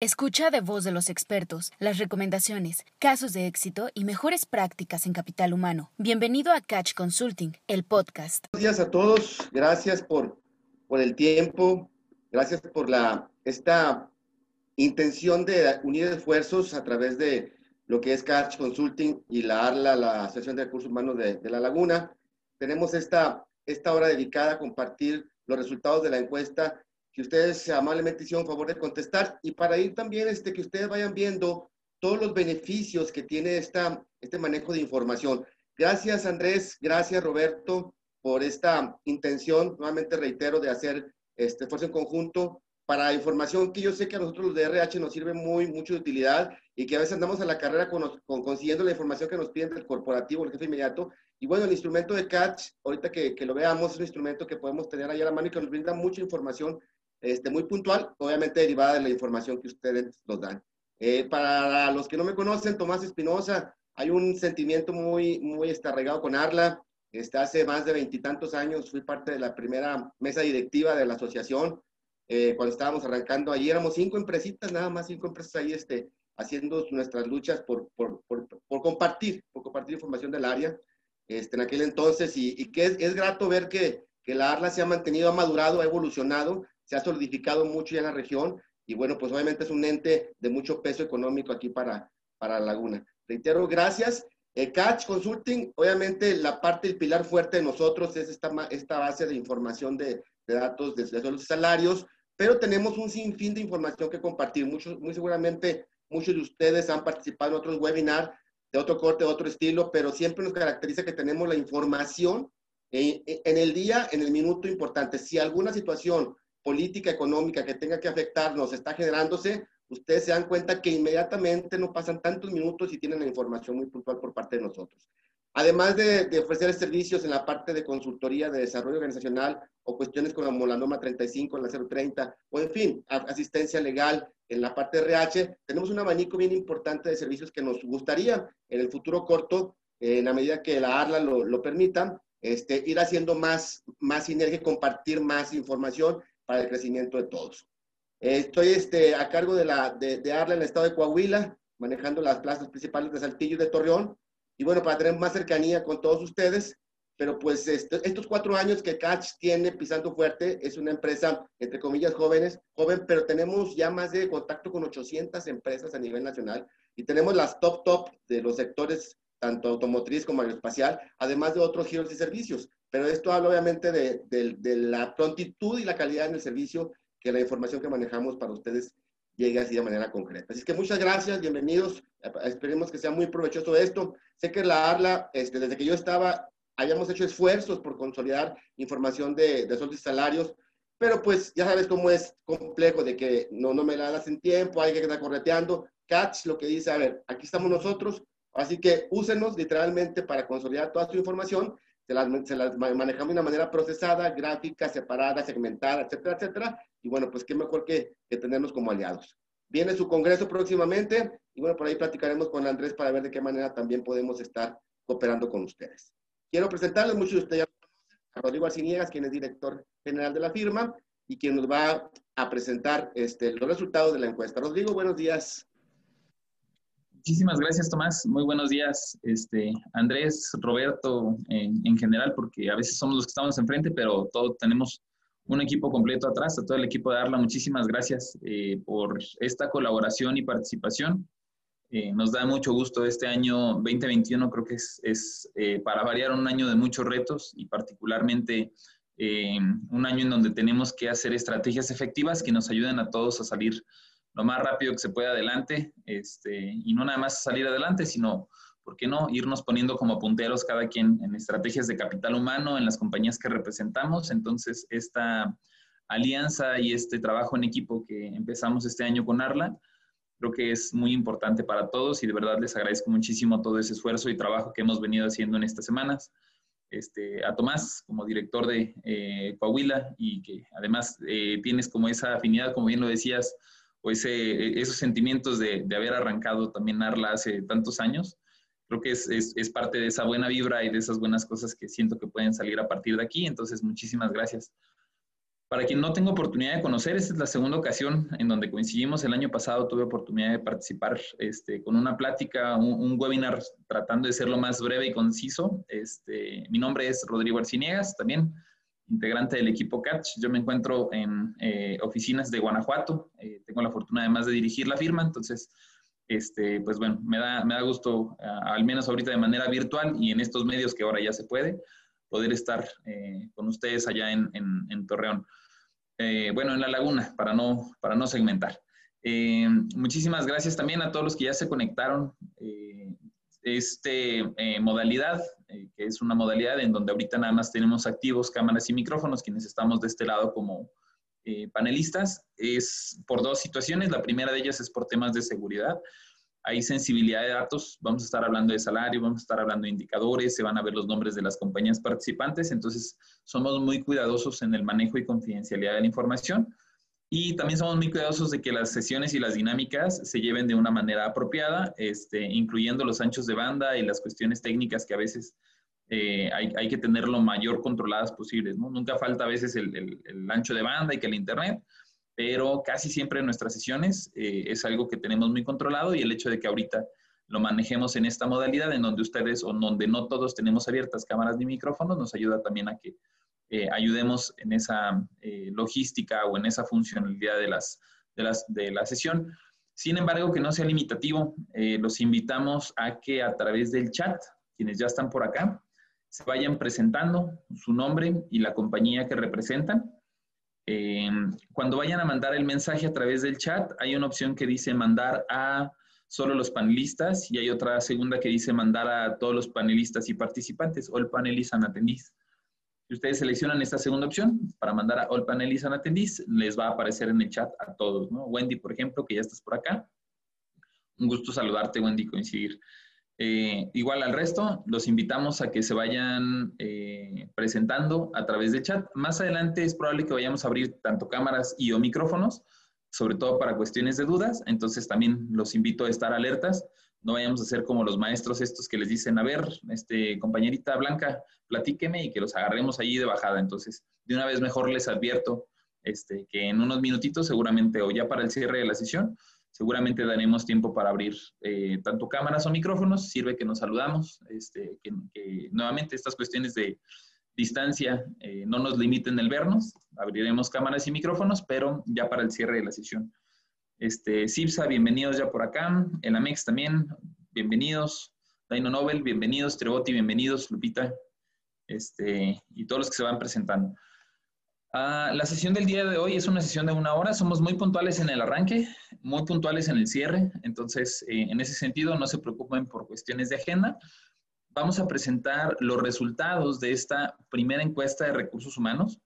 Escucha de voz de los expertos las recomendaciones, casos de éxito y mejores prácticas en capital humano. Bienvenido a Catch Consulting, el podcast. Buenos días a todos. Gracias por, por el tiempo. Gracias por la, esta intención de unir esfuerzos a través de lo que es Catch Consulting y la ARLA, la Asociación de Recursos Humanos de, de La Laguna. Tenemos esta, esta hora dedicada a compartir los resultados de la encuesta que ustedes amablemente hicieron favor de contestar y para ir también este, que ustedes vayan viendo todos los beneficios que tiene esta, este manejo de información. Gracias Andrés, gracias Roberto por esta intención, nuevamente reitero, de hacer este esfuerzo en conjunto para información que yo sé que a nosotros los de RH nos sirve muy, mucho de utilidad y que a veces andamos a la carrera con, con consiguiendo la información que nos piden del corporativo, el jefe inmediato. Y bueno, el instrumento de Catch, ahorita que, que, lo veamos, es un instrumento que podemos tener ahí a la mano y que nos brinda mucha información este, muy puntual, obviamente derivada de la información que ustedes nos dan. Eh, para los que no me conocen, Tomás Espinosa, hay un sentimiento muy, muy arraigado con Arla. Este, hace más de veintitantos años fui parte de la primera mesa directiva de la asociación. Eh, cuando estábamos arrancando, ahí éramos cinco empresitas, nada más cinco empresas ahí este, haciendo nuestras luchas por, por, por, por compartir, por compartir información del área este, en aquel entonces. Y, y que es, es grato ver que, que la ARLA se ha mantenido, ha madurado, ha evolucionado se ha solidificado mucho ya en la región y bueno, pues obviamente es un ente de mucho peso económico aquí para, para Laguna. Reitero, gracias. Eh, Catch Consulting, obviamente la parte, el pilar fuerte de nosotros es esta, esta base de información de, de datos de, de los salarios, pero tenemos un sinfín de información que compartir. Muchos, muy seguramente muchos de ustedes han participado en otros webinars de otro corte, de otro estilo, pero siempre nos caracteriza que tenemos la información en, en el día, en el minuto importante. Si alguna situación política económica que tenga que afectarnos está generándose, ustedes se dan cuenta que inmediatamente no pasan tantos minutos y tienen la información muy puntual por parte de nosotros. Además de, de, ofrecer servicios en la parte de consultoría de desarrollo organizacional o cuestiones como la norma 35, la 030, o en fin, asistencia legal en la parte de RH, tenemos un abanico bien importante de servicios que nos gustaría en el futuro corto, en la medida que la ARLA lo, lo permita, este, ir haciendo más, más sinergia, compartir más información para el crecimiento de todos. Estoy este, a cargo de, la, de, de Arla en el estado de Coahuila, manejando las plazas principales de Saltillo y de Torreón. Y bueno, para tener más cercanía con todos ustedes, pero pues este, estos cuatro años que Catch tiene pisando fuerte, es una empresa, entre comillas, jóvenes, joven, pero tenemos ya más de contacto con 800 empresas a nivel nacional y tenemos las top top de los sectores, tanto automotriz como aeroespacial, además de otros giros y servicios. Pero esto habla obviamente de, la prontitud y la calidad en el servicio que la información que manejamos para ustedes llegue así de manera concreta. Así que muchas gracias, bienvenidos. Esperemos que sea muy provechoso esto. Sé que la ARLA, este, desde que yo estaba, habíamos hecho esfuerzos por consolidar información de, de y salarios, pero pues ya sabes cómo es complejo de que no, no me la das en tiempo, hay que quedar correteando. Catch lo que dice, a ver, aquí estamos nosotros, así que úsenos literalmente para consolidar toda su información se las, se las, manejamos de una manera procesada, gráfica, separada, segmentada, etcétera, etcétera. Y bueno, pues qué mejor que, que tenernos como aliados. Viene su congreso próximamente y bueno, por ahí platicaremos con Andrés para ver de qué manera también podemos estar cooperando con ustedes. Quiero presentarles, muchos de ustedes a Rodrigo Arciniegas, quien es director general de la firma y quien nos va a presentar este, los resultados de la encuesta. Rodrigo, buenos días. Muchísimas gracias, Tomás. Muy buenos días, este, Andrés, Roberto, en, en, general, porque a veces somos los que estamos enfrente, pero todos tenemos un equipo completo atrás. A todo el equipo de Arla, muchísimas gracias eh, por esta colaboración y participación. Eh, nos da mucho gusto este año 2021, creo que es, es eh, para variar un año de muchos retos y particularmente un año en donde tenemos que hacer estrategias efectivas que nos ayuden a todos a salir lo más rápido que se pueda adelante, este, y no nada más salir adelante, sino, ¿por qué no?, irnos poniendo como punteros cada quien en estrategias de capital humano, en las compañías que representamos. Entonces, esta alianza y este trabajo en equipo que empezamos este año con Arla, creo que es muy importante para todos y de verdad les agradezco muchísimo todo ese esfuerzo y trabajo que hemos venido haciendo en estas semanas. Este, a Tomás como director de eh, Coahuila y que además eh, tienes como esa afinidad, como bien lo decías, o ese, esos sentimientos de, de, haber arrancado también Arla hace tantos años, creo que es, es, es, parte de esa buena vibra y de esas buenas cosas que siento que pueden salir a partir de aquí. Entonces, muchísimas gracias. Para quien no tenga oportunidad de conocer, esta es la segunda ocasión en donde coincidimos. El año pasado tuve oportunidad de participar este, con una plática, un, webinar tratando de ser lo más breve y conciso. Este, mi nombre es Rodrigo Arciniegas, también integrante del equipo Catch. Yo me encuentro en eh, oficinas de Guanajuato. Eh, tengo la fortuna además de dirigir la firma, entonces, este, pues bueno, me da, me da gusto, al menos ahorita de manera virtual y en estos medios que ahora ya se puede, poder estar eh, con ustedes allá en, en, Torreón. Eh, bueno, en la laguna, para no, para no segmentar. Eh, muchísimas gracias también a todos los que ya se conectaron. este modalidad, que es una modalidad en donde ahorita nada más tenemos activos cámaras y micrófonos, quienes estamos de este lado como panelistas, es por dos situaciones. La primera de ellas es por temas de seguridad. Hay sensibilidad de datos, vamos a estar hablando de salario, vamos a estar hablando de indicadores, se van a ver los nombres de las compañías participantes, entonces somos muy cuidadosos en el manejo y confidencialidad de la información y también somos muy cuidadosos de que las sesiones y las dinámicas se lleven de una manera apropiada, este, incluyendo los anchos de banda y las cuestiones técnicas que a veces eh, hay, hay, que tener lo mayor controladas posibles. ¿no? Nunca falta a veces el, el, ancho de banda y que el internet, pero casi siempre en nuestras sesiones eh, es algo que tenemos muy controlado y el hecho de que ahorita lo manejemos en esta modalidad en donde ustedes o donde no todos tenemos abiertas cámaras ni micrófonos nos ayuda también a que eh, ayudemos en esa eh, logística o en esa funcionalidad de, las, de, las, de la sesión. Sin embargo, que no sea limitativo, los invitamos a que a través del chat, quienes ya están por acá, se vayan presentando su nombre y la compañía que representan eh, cuando vayan a mandar el mensaje a través del chat, hay una opción que dice mandar a solo los panelistas y hay otra segunda que dice mandar a todos los panelistas y participantes, all panelists and attendees. Si ustedes seleccionan esta segunda opción para mandar a all panelists and attendees, les va a aparecer en el chat a todos. Wendy, por ejemplo, que ya estás por acá. Un gusto saludarte, Wendy, coincidir. Eh, igual al resto, los invitamos a que se vayan eh, presentando a través de chat. Más adelante es probable que vayamos a abrir tanto cámaras y o micrófonos, sobre todo para cuestiones de dudas. Entonces también los invito a estar alertas. No vayamos a ser como los maestros estos que les dicen, a ver, este, compañerita Blanca, platíqueme y que los agarremos allí de bajada. Entonces, de una vez mejor les advierto este, que en unos minutitos, seguramente, o ya para el cierre de la sesión, Seguramente daremos tiempo para abrir eh, tanto cámaras o micrófonos. Sirve que nos saludamos, este, que, nuevamente estas cuestiones de distancia eh, no nos limiten el vernos. Abriremos cámaras y micrófonos, pero ya para el cierre de la sesión. Este, Cipsa, bienvenidos ya por acá. El Amex también, bienvenidos. Daino Nobel, bienvenidos. Treboti, bienvenidos. Lupita, este, y todos los que se van presentando. Ah, la sesión del día de hoy es una sesión de una hora. Somos muy puntuales en el arranque, muy puntuales en el cierre. Entonces, eh, en ese sentido, no se preocupen por cuestiones de agenda. Vamos a presentar los resultados de esta primera encuesta de recursos humanos.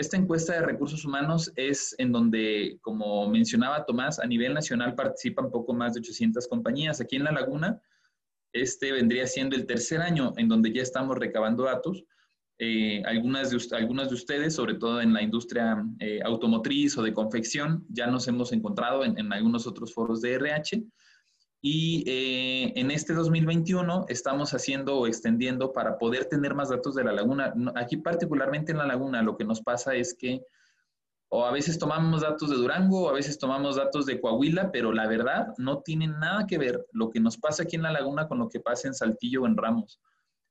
Esta encuesta de recursos humanos es en donde, como mencionaba Tomás, a nivel nacional participan poco más de 800 compañías. Aquí en La Laguna, este vendría siendo el tercer año en donde ya estamos recabando datos eh, algunas, de, ustedes, sobre todo en la industria eh, automotriz o de confección, ya nos hemos encontrado en, algunos otros foros de RH. Y eh, en este 2021 estamos haciendo o extendiendo para poder tener más datos de la laguna. Aquí particularmente en la laguna lo que nos pasa es que o a veces tomamos datos de Durango, o a veces tomamos datos de Coahuila, pero la verdad no tiene nada que ver lo que nos pasa aquí en la laguna con lo que pasa en Saltillo o en Ramos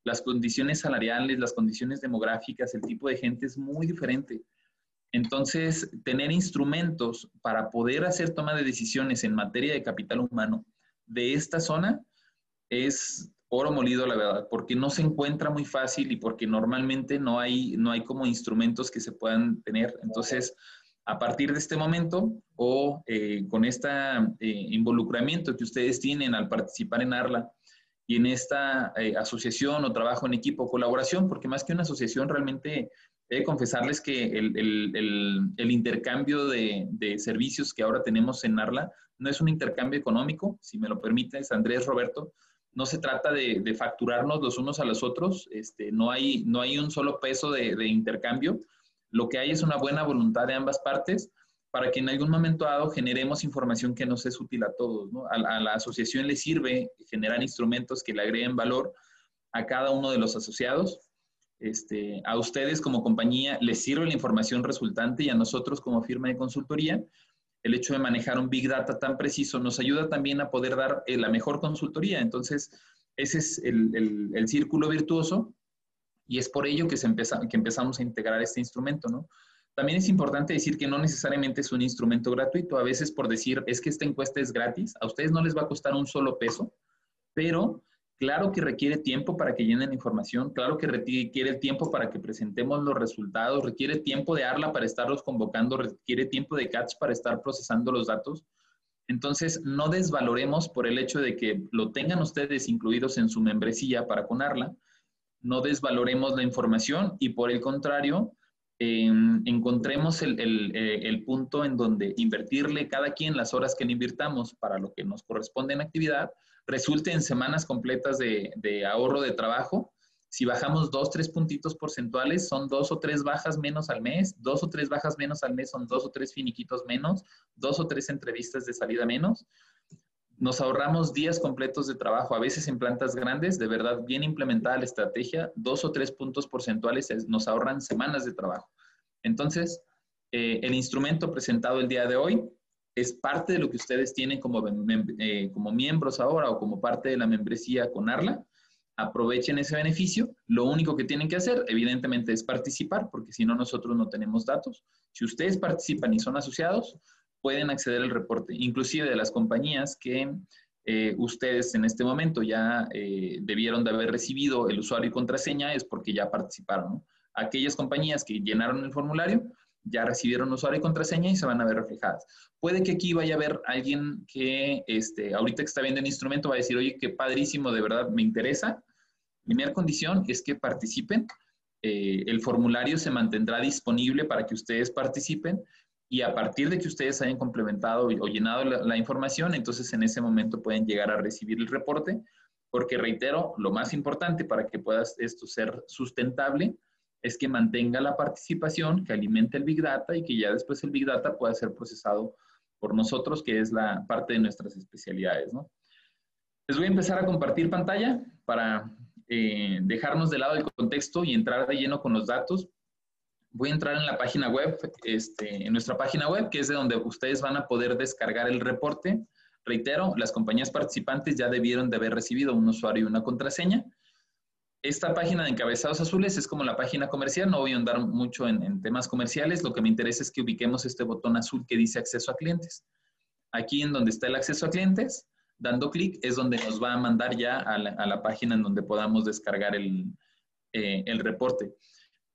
las condiciones salariales, las condiciones demográficas, el tipo de gente es muy diferente. Entonces, tener instrumentos para poder hacer toma de decisiones en materia de capital humano de esta zona es oro molido, la verdad, porque no se encuentra muy fácil y porque normalmente no hay, no hay como instrumentos que se puedan tener. Entonces, a partir de este momento o eh, con este involucramiento que ustedes tienen al participar en ARLA, y en esta eh, asociación o trabajo en equipo colaboración, porque más que una asociación realmente he de confesarles que el, el, el, intercambio de, de, servicios que ahora tenemos en Arla no es un intercambio económico, si me lo permites, Andrés, Roberto, no se trata de, facturarnos los unos a los otros, este, no, hay, un solo peso de, intercambio, lo que hay es una buena voluntad de ambas partes para que en algún momento dado generemos información que nos es útil a todos. A, la asociación le sirve generar instrumentos que le agreguen valor a cada uno de los asociados. este, a ustedes como compañía les sirve la información resultante y a nosotros como firma de consultoría, el hecho de manejar un Big Data tan preciso nos ayuda también a poder dar eh, la mejor consultoría. Entonces, ese es el, círculo virtuoso y es por ello que, se que empezamos a integrar este instrumento. También es importante decir que no necesariamente es un instrumento gratuito. A veces por decir, es que esta encuesta es gratis, a ustedes no les va a costar un solo peso, pero Claro que requiere tiempo para que llenen información, claro que requiere tiempo para que presentemos los resultados, requiere tiempo de ARLA para estarlos convocando, requiere tiempo de CATS para estar procesando los datos. Entonces, no desvaloremos por el hecho de que lo tengan ustedes incluidos en su membresía para con ARLA, no desvaloremos la información y por el contrario, em, encontremos el, eh, el, punto en donde invertirle cada quien las horas que le invirtamos para lo que nos corresponde en actividad resulte en semanas completas de, ahorro de trabajo. Si bajamos dos, tres puntitos porcentuales, son dos o tres bajas menos al mes, dos o tres bajas menos al mes son dos o tres finiquitos menos, dos o tres entrevistas de salida menos. Nos ahorramos días completos de trabajo, a veces en plantas grandes, de verdad bien implementada la estrategia, dos o tres puntos porcentuales nos ahorran semanas de trabajo. Entonces, eh, el instrumento presentado el día de hoy es parte de lo que ustedes tienen como, eh, como miembros ahora o como parte de la membresía con Arla. Aprovechen ese beneficio. Lo único que tienen que hacer, evidentemente, es participar, porque si no, nosotros no tenemos datos. Si ustedes participan y son asociados, pueden acceder al reporte, inclusive de las compañías que eh, ustedes en este momento ya eh, debieron de haber recibido el usuario y contraseña, es porque ya participaron. Aquellas compañías que llenaron el formulario, ya recibieron usuario y contraseña y se van a ver reflejadas. Puede que aquí vaya a haber alguien que este, ahorita que está viendo el instrumento va a decir, oye, qué padrísimo, de verdad me interesa. Primera condición es que participen. Eh, el formulario se mantendrá disponible para que ustedes participen y a partir de que ustedes hayan complementado o llenado la, información, entonces en ese momento pueden llegar a recibir el reporte, porque reitero, lo más importante para que pueda esto ser sustentable es que mantenga la participación, que alimente el Big Data y que ya después el Big Data pueda ser procesado por nosotros, que es la parte de nuestras especialidades. Les voy a empezar a compartir pantalla para eh, dejarnos de lado el contexto y entrar de lleno con los datos. Voy a entrar en la página web, este, en nuestra página web, que es de donde ustedes van a poder descargar el reporte. Reitero, las compañías participantes ya debieron de haber recibido un usuario y una contraseña esta página de encabezados azules es como la página comercial, no voy a andar mucho en, temas comerciales, lo que me interesa es que ubiquemos este botón azul que dice acceso a clientes. Aquí en donde está el acceso a clientes, dando clic es donde nos va a mandar ya a la, página en donde podamos descargar el, eh, reporte.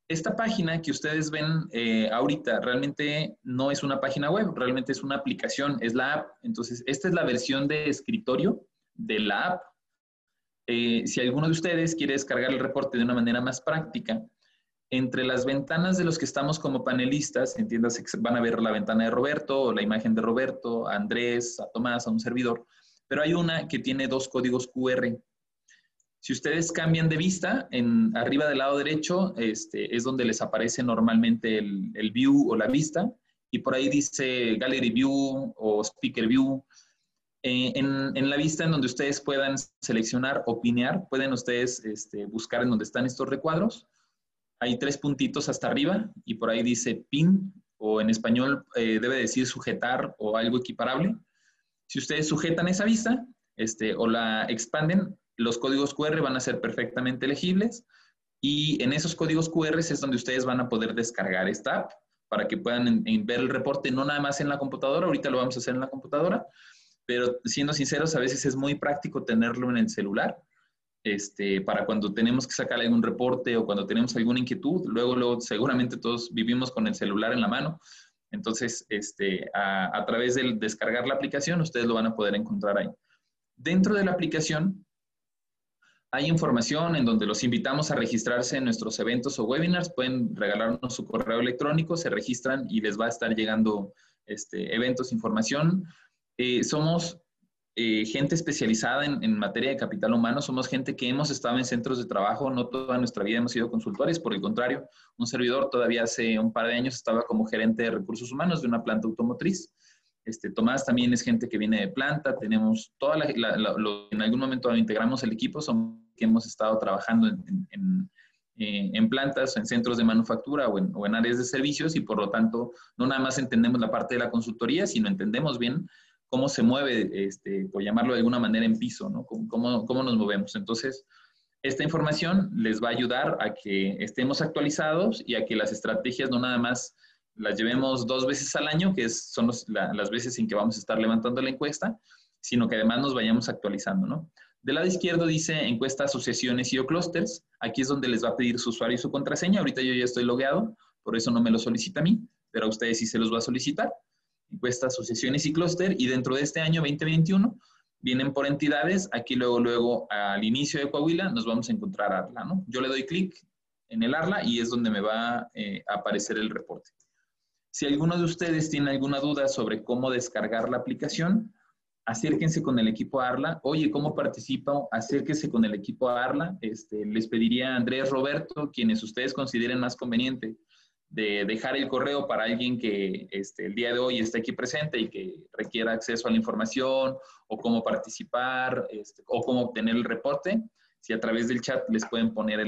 Esta página que ustedes ven eh, ahorita realmente no es una página web, realmente es una aplicación, es la app. Entonces, esta es la versión de escritorio de la app eh, si alguno de ustedes quiere descargar el reporte de una manera más práctica, entre las ventanas de los que estamos como panelistas, entiéndase que van a ver la ventana de Roberto o la imagen de Roberto, a Andrés, a Tomás, a un servidor, pero hay una que tiene dos códigos QR. Si ustedes cambian de vista, en arriba del lado derecho este, es donde les aparece normalmente el, el view o la vista, y por ahí dice Gallery View o Speaker View, eh, en, la vista en donde ustedes puedan seleccionar, opinar, pueden ustedes este, buscar en donde están estos recuadros. Hay tres puntitos hasta arriba y por ahí dice pin o en español eh, debe decir sujetar o algo equiparable. Si ustedes sujetan esa vista este, o la expanden, los códigos QR van a ser perfectamente legibles y en esos códigos QR es donde ustedes van a poder descargar esta app para que puedan ver el reporte no nada más en la computadora, ahorita lo vamos a hacer en la computadora, pero siendo sinceros, a veces es muy práctico tenerlo en el celular. Este, para cuando tenemos que sacar algún reporte o cuando tenemos alguna inquietud, luego, luego seguramente todos vivimos con el celular en la mano. Entonces, este, a, través de descargar la aplicación, ustedes lo van a poder encontrar ahí. Dentro de la aplicación hay información en donde los invitamos a registrarse en nuestros eventos o webinars. Pueden regalarnos su correo electrónico, se registran y les va a estar llegando este, eventos, información. Eh, somos eh, gente especializada en, materia de capital humano, somos gente que hemos estado en centros de trabajo, no toda nuestra vida hemos sido consultores, por el contrario, un servidor todavía hace un par de años estaba como gerente de recursos humanos de una planta automotriz. Este, Tomás también es gente que viene de planta, tenemos toda la, en algún momento integramos el equipo, somos que hemos estado trabajando en, eh, en plantas, en centros de manufactura o en, o en, áreas de servicios y por lo tanto no nada más entendemos la parte de la consultoría, sino entendemos bien cómo se mueve, este, por llamarlo de alguna manera, en piso, ¿no? Cómo, cómo nos movemos. Entonces, esta información les va a ayudar a que estemos actualizados y a que las estrategias no nada más las llevemos dos veces al año, que son las veces en que vamos a estar levantando la encuesta, sino que además nos vayamos actualizando, ¿no? Del lado izquierdo dice encuesta asociaciones y o clusters. Aquí es donde les va a pedir su usuario y su contraseña. Ahorita yo ya estoy logueado, por eso no me lo solicita a mí, pero a ustedes sí se los va a solicitar. Encuesta asociaciones y clúster. Y dentro de este año 2021 vienen por entidades. Aquí luego, luego al inicio de Coahuila nos vamos a encontrar Arla, ¿no? Yo le doy clic en el Arla y es donde me va eh, a aparecer el reporte. Si alguno de ustedes tiene alguna duda sobre cómo descargar la aplicación, acérquense con el equipo Arla. Oye, ¿cómo participo? Acérquense con el equipo Arla. Este, les pediría a Andrés Roberto, quienes ustedes consideren más conveniente, de dejar el correo para alguien que este, el día de hoy esté aquí presente y que requiera acceso a la información o cómo participar este, o cómo obtener el reporte. Si a través del chat les pueden poner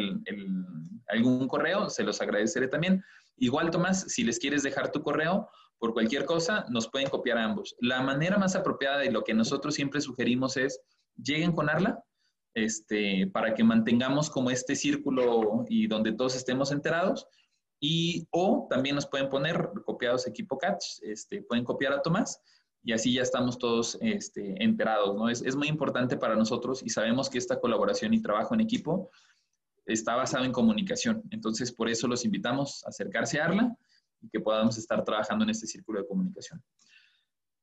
algún correo, se los agradeceré también. Igual, Tomás, si les quieres dejar tu correo, por cualquier cosa, nos pueden copiar a ambos. La manera más apropiada y lo que nosotros siempre sugerimos es lleguen con Arla este, para que mantengamos como este círculo y donde todos estemos enterados. Y o también nos pueden poner copiados equipo Catch, este, pueden copiar a Tomás y así ya estamos todos este, enterados. ¿no? Es, es muy importante para nosotros y sabemos que esta colaboración y trabajo en equipo está basado en comunicación. Entonces, por eso los invitamos a acercarse a Arla que podamos estar trabajando en este círculo de comunicación.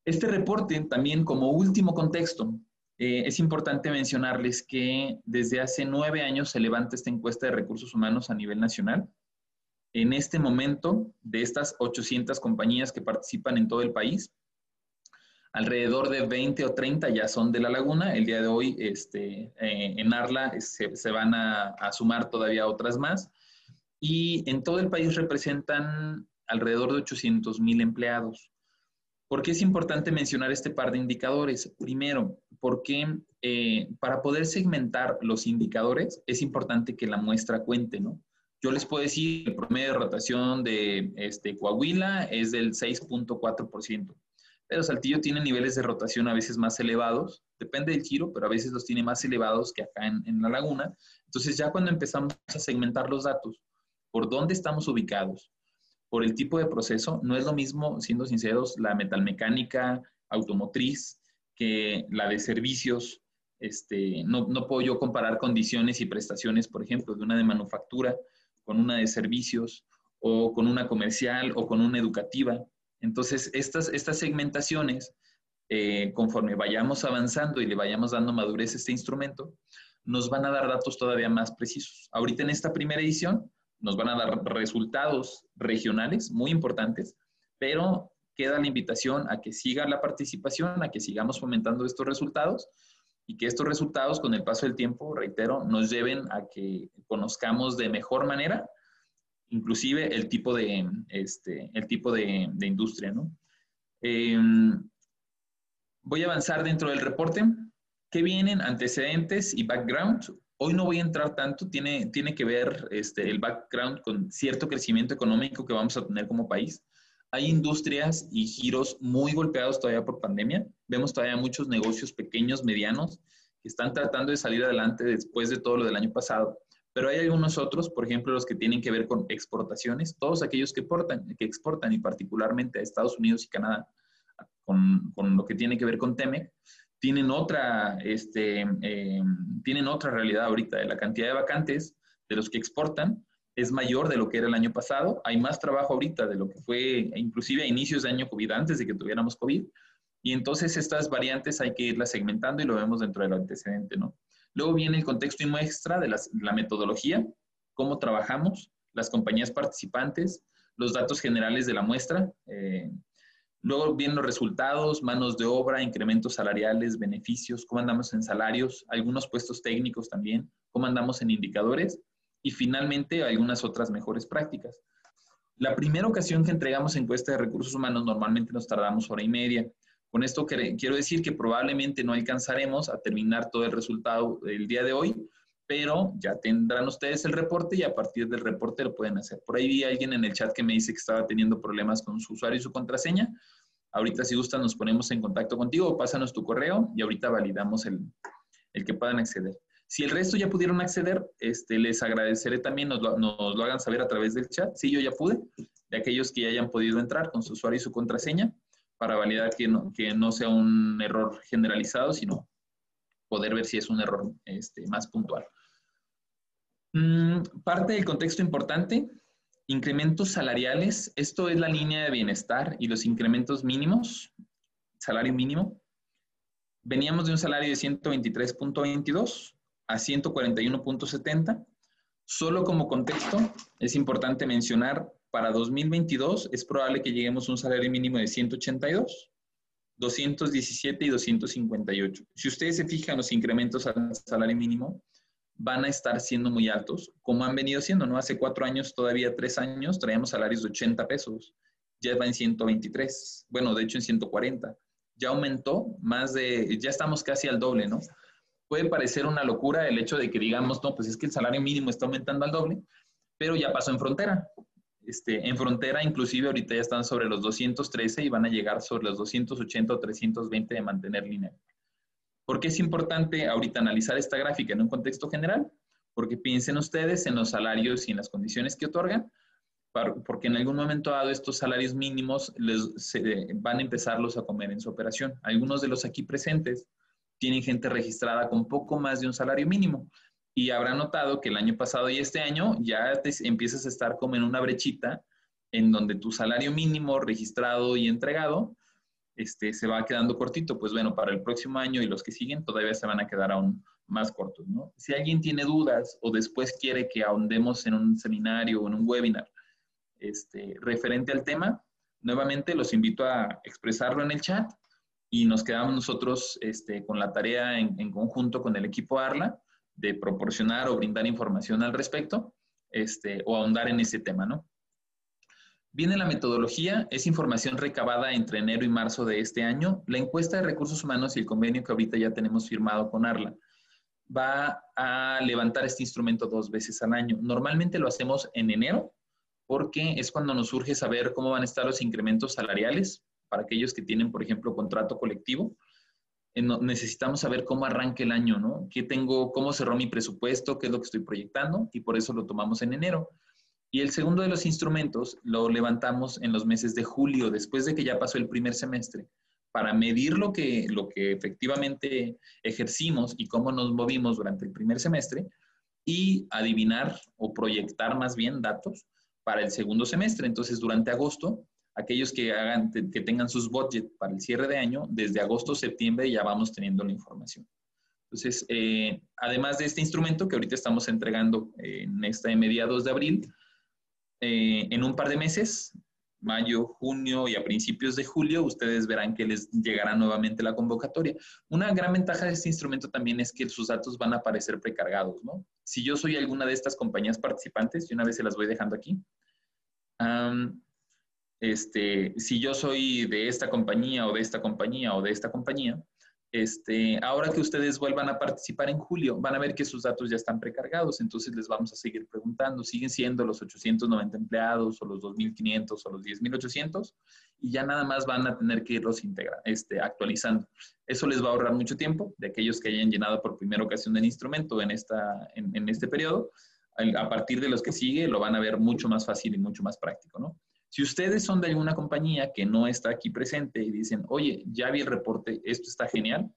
Este reporte, también como último contexto, eh, es importante mencionarles que desde hace nueve años se levanta esta encuesta de recursos humanos a nivel nacional. En este momento, de estas 800 compañías que participan en todo el país, alrededor de 20 o 30 ya son de la laguna. El día de hoy este, eh, en Arla se, van a, sumar todavía otras más. Y en todo el país representan alrededor de 800 mil empleados. ¿Por qué es importante mencionar este par de indicadores? Primero, porque eh, para poder segmentar los indicadores es importante que la muestra cuente, ¿no? Yo les puedo decir, el promedio de rotación de este, Coahuila es del 6.4%, pero Saltillo tiene niveles de rotación a veces más elevados, depende del giro, pero a veces los tiene más elevados que acá en, en la laguna. Entonces ya cuando empezamos a segmentar los datos, por dónde estamos ubicados, por el tipo de proceso. No es lo mismo, siendo sinceros, la metalmecánica automotriz que la de servicios. Este, no, puedo yo comparar condiciones y prestaciones, por ejemplo, de una de manufactura con una de servicios o con una comercial o con una educativa. Entonces, estas, estas segmentaciones, eh, conforme vayamos avanzando y le vayamos dando madurez a este instrumento, nos van a dar datos todavía más precisos. Ahorita en esta primera edición nos van a dar resultados regionales muy importantes, pero queda la invitación a que siga la participación, a que sigamos fomentando estos resultados y que estos resultados con el paso del tiempo, reitero, nos lleven a que conozcamos de mejor manera inclusive el tipo de, este, el tipo de, industria. ¿no? Em, voy a avanzar dentro del reporte. ¿Qué vienen? Antecedentes y background. Hoy no voy a entrar tanto, tiene, tiene que ver este, el background con cierto crecimiento económico que vamos a tener como país. Hay industrias y giros muy golpeados todavía por pandemia. Vemos todavía muchos negocios pequeños, medianos, que están tratando de salir adelante después de todo lo del año pasado. Pero hay algunos otros, por ejemplo, los que tienen que ver con exportaciones, todos aquellos que, portan, que exportan y particularmente a Estados Unidos y Canadá, con, con lo que tiene que ver con TEMEC, tienen otra, este, em, tienen otra realidad ahorita. La cantidad de vacantes de los que exportan es mayor de lo que era el año pasado. Hay más trabajo ahorita de lo que fue inclusive a inicios de año COVID, antes de que tuviéramos COVID. Y entonces estas variantes hay que irlas segmentando y lo vemos dentro del antecedente, ¿no? Luego viene el contexto y muestra de la metodología, cómo trabajamos, las compañías participantes, los datos generales de la muestra, eh, Luego vienen los resultados, manos de obra, incrementos salariales, beneficios, cómo andamos en salarios, algunos puestos técnicos también, cómo andamos en indicadores y finalmente algunas otras mejores prácticas. La primera ocasión que entregamos encuesta de recursos humanos normalmente nos tardamos hora y media. Con esto quiero decir que probablemente no alcanzaremos a terminar todo el resultado el día de hoy, pero ya tendrán ustedes el reporte y a partir del reporte lo pueden hacer. Por ahí vi a alguien en el chat que me dice que estaba teniendo problemas con su usuario y su contraseña. Ahorita si gustan nos ponemos en contacto contigo, pásanos tu correo y ahorita validamos el, el que puedan acceder. Si el resto ya pudieron acceder, este, les agradeceré también, nos lo, hagan saber a través del chat. Sí, yo ya pude, de aquellos que ya hayan podido entrar con su usuario y su contraseña para validar que no, que no sea un error generalizado, sino poder ver si es un error este, más puntual. Mm, parte del contexto importante, incrementos salariales. Esto es la línea de bienestar y los incrementos mínimos, salario mínimo. Veníamos de un salario de 123.22 a 141.70. Solo como contexto, es importante mencionar, para 2022 es probable que lleguemos a un salario mínimo de 182 217 y 258. Si ustedes se fijan, los incrementos al salario mínimo van a estar siendo muy altos, como han venido siendo, ¿no? Hace cuatro años, todavía tres años, traíamos salarios de 80 pesos, ya va en 123, bueno, de hecho en 140. Ya aumentó más de, ya estamos casi al doble, ¿no? Puede parecer una locura el hecho de que digamos, no, pues es que el salario mínimo está aumentando al doble, pero ya pasó en frontera. Este, en frontera, inclusive ahorita ya están sobre los 213 y van a llegar sobre los 280 o 320 de mantener línea. ¿Por qué es importante ahorita analizar esta gráfica en un contexto general? Porque piensen ustedes en los salarios y en las condiciones que otorgan, porque en algún momento dado estos salarios mínimos les, van a empezarlos a comer en su operación. Algunos de los aquí presentes tienen gente registrada con poco más de un salario mínimo y habrá notado que el año pasado y este año ya te empiezas a estar como en una brechita en donde tu salario mínimo registrado y entregado este, se va quedando cortito. Pues bueno, para el próximo año y los que siguen todavía se van a quedar aún más cortos, ¿no? Si alguien tiene dudas o después quiere que ahondemos en un seminario o en un webinar este, referente al tema, nuevamente los invito a expresarlo en el chat y nos quedamos nosotros este, con la tarea en, en conjunto con el equipo ARLA de proporcionar o brindar información al respecto este, o ahondar en ese tema, ¿no? Viene la metodología, es información recabada entre enero y marzo de este año. La encuesta de recursos humanos y el convenio que ahorita ya tenemos firmado con ARLA va a levantar este instrumento dos veces al año. Normalmente lo hacemos en enero porque es cuando nos surge saber cómo van a estar los incrementos salariales para aquellos que tienen, por ejemplo, contrato colectivo necesitamos saber cómo arranca el año, ¿no? ¿Qué tengo, cómo cerró mi presupuesto, qué es lo que estoy proyectando? Y por eso lo tomamos en enero. Y el segundo de los instrumentos lo levantamos en los meses de julio, después de que ya pasó el primer semestre, para medir lo que, lo que efectivamente ejercimos y cómo nos movimos durante el primer semestre y adivinar o proyectar más bien datos para el segundo semestre. Entonces, durante agosto aquellos que, hagan, que tengan sus budget para el cierre de año, desde agosto, septiembre ya vamos teniendo la información. Entonces, eh, además de este instrumento que ahorita estamos entregando en esta mediados de abril, eh, en un par de meses, mayo, junio y a principios de julio, ustedes verán que les llegará nuevamente la convocatoria. Una gran ventaja de este instrumento también es que sus datos van a aparecer precargados, ¿no? Si yo soy alguna de estas compañías participantes, y una vez se las voy dejando aquí, este, si yo soy de esta compañía o de esta compañía o de esta compañía, este, ahora que ustedes vuelvan a participar en julio, van a ver que sus datos ya están precargados, entonces les vamos a seguir preguntando, siguen siendo los 890 empleados o los 2.500 o los 10.800 y ya nada más van a tener que irlos integra, este, actualizando. Eso les va a ahorrar mucho tiempo de aquellos que hayan llenado por primera ocasión el instrumento en, este periodo. A partir de los que sigue lo van a ver mucho más fácil y mucho más práctico, ¿no? Si ustedes son de alguna compañía que no está aquí presente y dicen, oye, ya vi el reporte, esto está genial,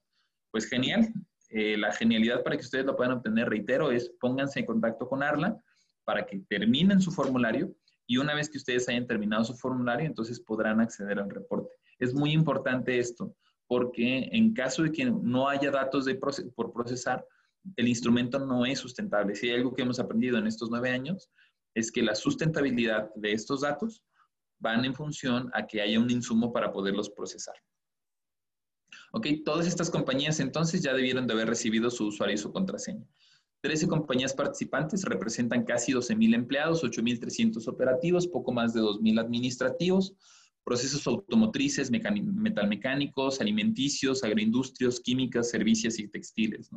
pues genial. Eh, la genialidad para que ustedes lo puedan obtener, reitero, es pónganse en contacto con Arla para que terminen su formulario y una vez que ustedes hayan terminado su formulario, entonces podrán acceder al reporte. Es muy importante esto, porque en caso de que no haya datos de por procesar, el instrumento no es sustentable. Si hay algo que hemos aprendido en estos nueve años, es que la sustentabilidad de estos datos van en función a que haya un insumo para poderlos procesar. Ok, todas estas compañías entonces ya debieron de haber recibido su usuario y su contraseña. 13 compañías participantes representan casi 12.000 empleados, 8.300 operativos, poco más de 2.000 administrativos, procesos automotrices, metalmecánicos, alimenticios, agroindustrios, químicas, servicios y textiles.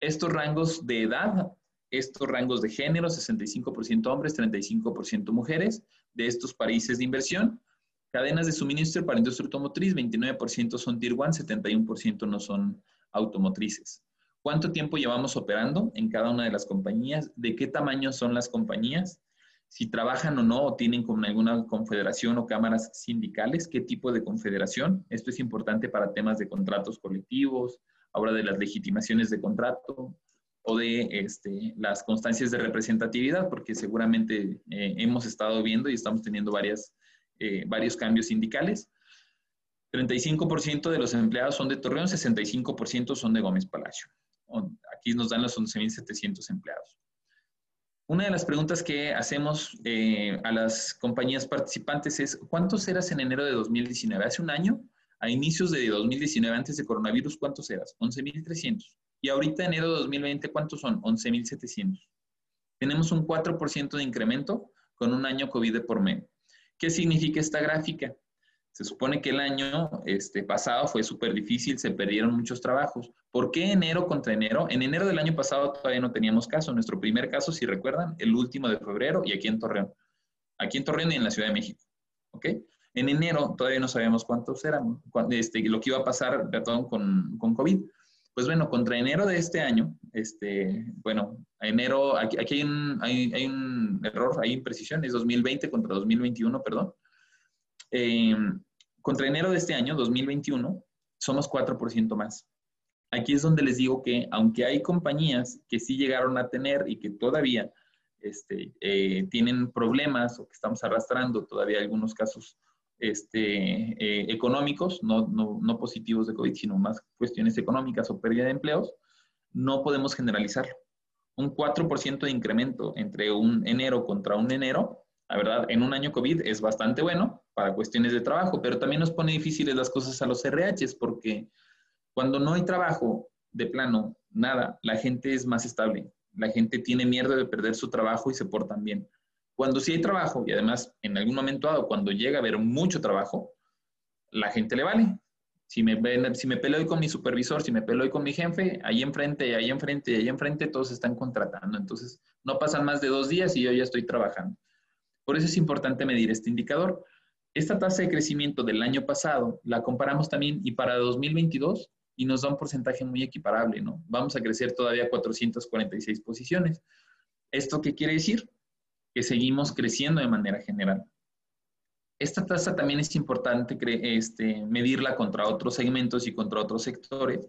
Estos rangos de edad, estos rangos de género, 65% hombres, 35% mujeres, de estos países de inversión. Cadenas de suministro para industria automotriz, 29% son Tier 1, 71% no son automotrices. ¿Cuánto tiempo llevamos operando en cada una de las compañías? ¿De qué tamaño son las compañías? Si trabajan o no, o tienen alguna confederación o cámaras sindicales, qué tipo de confederación. Esto es importante para temas de contratos colectivos, ahora de las legitimaciones de contrato o de este, las constancias de representatividad, porque seguramente eh, hemos estado viendo y estamos teniendo varias, eh, varios cambios sindicales. 35% de los empleados son de Torreón, 65% son de Gómez Palacio. Aquí nos dan los 11.700 empleados. Una de las preguntas que hacemos eh, a las compañías participantes es, ¿cuántos eras en enero de 2019? Hace un año, a inicios de 2019, antes de coronavirus, ¿cuántos eras? 11.300. Y ahorita, enero de 2020, ¿cuántos son? 11.700. Tenemos un 4% de incremento con un año COVID por medio. ¿Qué significa esta gráfica? Se supone que el año este, pasado fue súper difícil, se perdieron muchos trabajos. ¿Por qué enero contra enero? En enero del año pasado todavía no teníamos caso. Nuestro primer caso, si recuerdan, el último de febrero y aquí en Torreón. Aquí en Torreón y en la Ciudad de México. ¿Ok? En enero todavía no sabíamos cuántos eran, este, lo que iba a pasar, perdón, con, con COVID. Pues bueno, contra enero de este año, este, bueno, enero, aquí, hay, un, hay, hay, un error, hay imprecisión, es 2020 contra 2021, perdón. Eh, contra enero de este año, 2021, somos 4% más. Aquí es donde les digo que aunque hay compañías que sí llegaron a tener y que todavía este, eh, tienen problemas o que estamos arrastrando todavía algunos casos este, eh, económicos, no, no, no, positivos de COVID, sino más cuestiones económicas o pérdida de empleos, no podemos generalizarlo. Un 4% de incremento entre un enero contra un enero la verdad, en un año COVID es bastante bueno para cuestiones de trabajo, pero también nos pone difíciles las cosas a los RHs porque cuando no hay trabajo de plano, nada, la gente es más estable. La gente tiene miedo de perder su trabajo y se portan bien. Cuando sí hay trabajo, y además en algún momento dado, cuando llega a haber mucho trabajo, la gente le vale. Si me, si me peleo con mi supervisor, si me peleo con mi jefe, ahí enfrente, ahí enfrente, ahí enfrente, todos están contratando. Entonces, no pasan más de dos días y yo ya estoy trabajando. Por eso es importante medir este indicador. Esta tasa de crecimiento del año pasado la comparamos también y para 2022 y nos da un porcentaje muy equiparable, ¿no? Vamos a crecer todavía 446 posiciones. ¿Esto qué quiere decir? Que seguimos creciendo de manera general. Esta tasa también es importante este, medirla contra otros segmentos y contra otros sectores,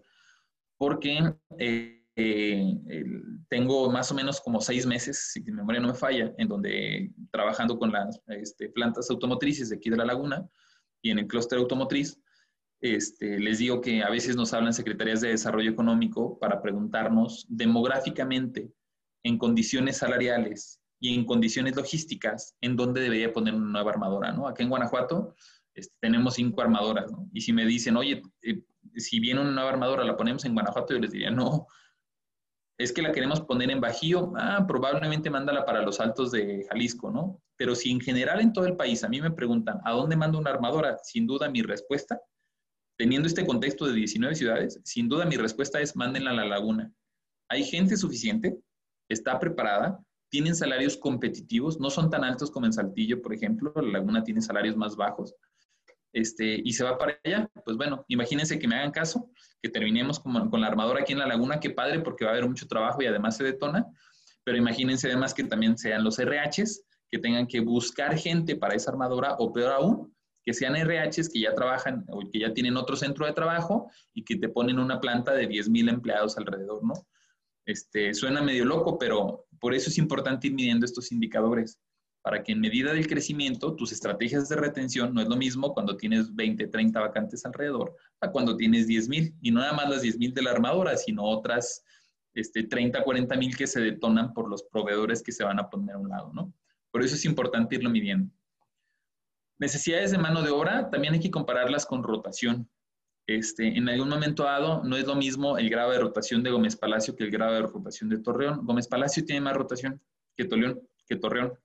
porque eh, tengo más o menos como seis meses, si mi memoria no me falla, en donde trabajando con las este, plantas automotrices de aquí de la laguna y en el clúster automotriz, este, les digo que a veces nos hablan secretarías de desarrollo económico para preguntarnos demográficamente, en condiciones salariales y en condiciones logísticas, en dónde debería poner una nueva armadora, ¿no? Aquí en Guanajuato este, tenemos cinco armadoras. Y si me dicen, oye, eh, si viene una nueva armadora, ¿la ponemos en Guanajuato? Yo les diría, no, es que la queremos poner en Bajío, ah, probablemente mándala para los altos de Jalisco, ¿no? Pero si en general en todo el país a mí me preguntan, ¿a dónde mando una armadora? Sin duda mi respuesta, teniendo este contexto de 19 ciudades, sin duda mi respuesta es mándenla a la laguna. Hay gente suficiente, está preparada, tienen salarios competitivos, no son tan altos como en Saltillo, por ejemplo, la laguna tiene salarios más bajos, este, y se va para allá. Pues bueno, imagínense que me hagan caso, que terminemos con, con la armadora aquí en la laguna, qué padre, porque va a haber mucho trabajo y además se detona, pero imagínense además que también sean los RHs, que tengan que buscar gente para esa armadora, o peor aún, que sean RHs que ya trabajan o que ya tienen otro centro de trabajo y que te ponen una planta de 10.000 empleados alrededor, ¿no? Este, suena medio loco, pero por eso es importante ir midiendo estos indicadores para que en medida del crecimiento tus estrategias de retención no es lo mismo cuando tienes 20, 30 vacantes alrededor a cuando tienes 10 mil y no nada más las 10 mil de la armadora, sino otras este, 30, 40 mil que se detonan por los proveedores que se van a poner a un lado, ¿no? Por eso es importante irlo midiendo. Necesidades de mano de obra, también hay que compararlas con rotación. Este, en algún momento dado, no es lo mismo el grado de rotación de Gómez Palacio que el grado de rotación de Torreón. Gómez Palacio tiene más rotación que, Torreón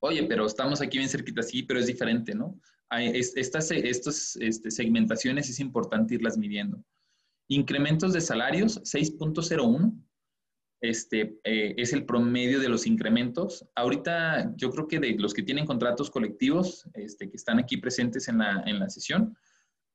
oye, pero estamos aquí bien cerquita, sí, pero es diferente, ¿no? Estas estas este, segmentaciones es importante irlas midiendo. Incrementos de salarios, 6.01. Este, eh, es el promedio de los incrementos. Ahorita yo creo que de los que tienen contratos colectivos, este, que están aquí presentes en la sesión,